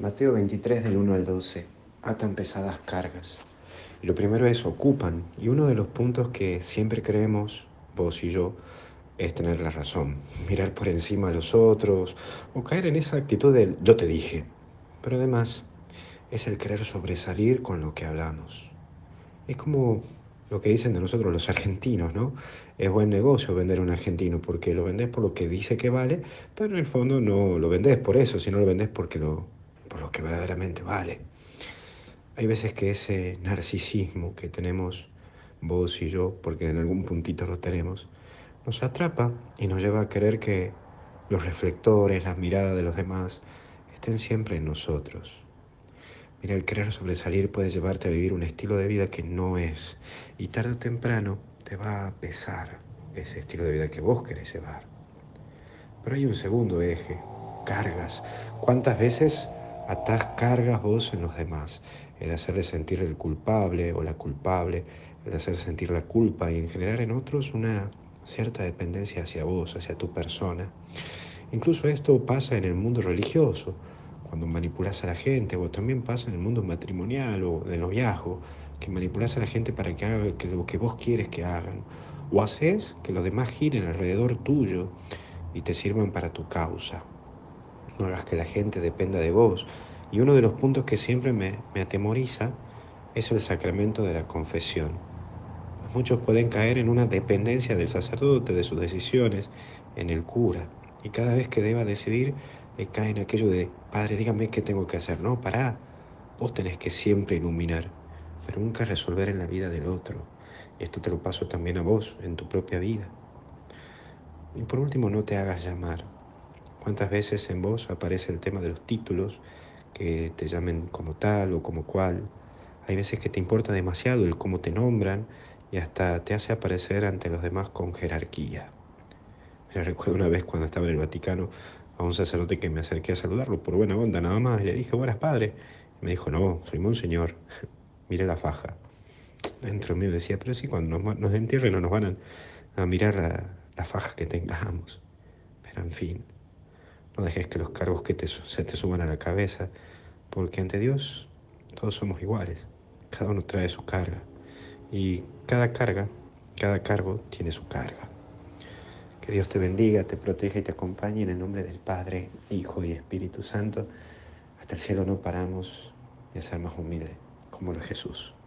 Mateo 23 del 1 al 12. Atan pesadas cargas. Y lo primero es ocupan. Y uno de los puntos que siempre creemos, vos y yo, es tener la razón. Mirar por encima a los otros o caer en esa actitud del yo te dije. Pero además es el querer sobresalir con lo que hablamos. Es como lo que dicen de nosotros los argentinos, ¿no? Es buen negocio vender a un argentino porque lo vendés por lo que dice que vale, pero en el fondo no lo vendés por eso, sino lo vendés porque lo, por lo que verdaderamente vale. Hay veces que ese narcisismo que tenemos vos y yo, porque en algún puntito lo tenemos, nos atrapa y nos lleva a querer que los reflectores, las miradas de los demás estén siempre en nosotros. Mira, el querer sobresalir puede llevarte a vivir un estilo de vida que no es. Y tarde o temprano te va a pesar ese estilo de vida que vos querés llevar. Pero hay un segundo eje, cargas. ¿Cuántas veces atás cargas vos en los demás? El hacerle sentir el culpable o la culpable, el hacer sentir la culpa y en generar en otros una cierta dependencia hacia vos, hacia tu persona. Incluso esto pasa en el mundo religioso cuando manipulas a la gente, o también pasa en el mundo matrimonial o de noviazgo, que manipulas a la gente para que haga lo que vos quieres que hagan, o haces que los demás giren alrededor tuyo y te sirvan para tu causa. No hagas que la gente dependa de vos. Y uno de los puntos que siempre me, me atemoriza es el sacramento de la confesión. Muchos pueden caer en una dependencia del sacerdote, de sus decisiones, en el cura. Y cada vez que deba decidir, cae en aquello de, Padre, dígame qué tengo que hacer. No, pará. Vos tenés que siempre iluminar, pero nunca resolver en la vida del otro. Y esto te lo paso también a vos, en tu propia vida. Y por último, no te hagas llamar. ¿Cuántas veces en vos aparece el tema de los títulos, que te llamen como tal o como cual? Hay veces que te importa demasiado el cómo te nombran y hasta te hace aparecer ante los demás con jerarquía. Me recuerdo una vez cuando estaba en el Vaticano, a un sacerdote que me acerqué a saludarlo por buena onda nada más. Y le dije, buenas padre. Me dijo, no, soy monseñor. Mire la faja. Dentro mío decía, pero sí, cuando nos, nos entierren no nos van a, mirar la, la, faja que tengamos. Pero en fin, no dejes que los cargos que te, se te suban a la cabeza, porque ante Dios todos somos iguales. Cada uno trae su carga. Y cada carga, cada cargo tiene su carga. Que Dios te bendiga, te proteja y te acompañe en el nombre del Padre, Hijo y Espíritu Santo. Hasta el cielo no paramos de ser más humilde como lo es Jesús.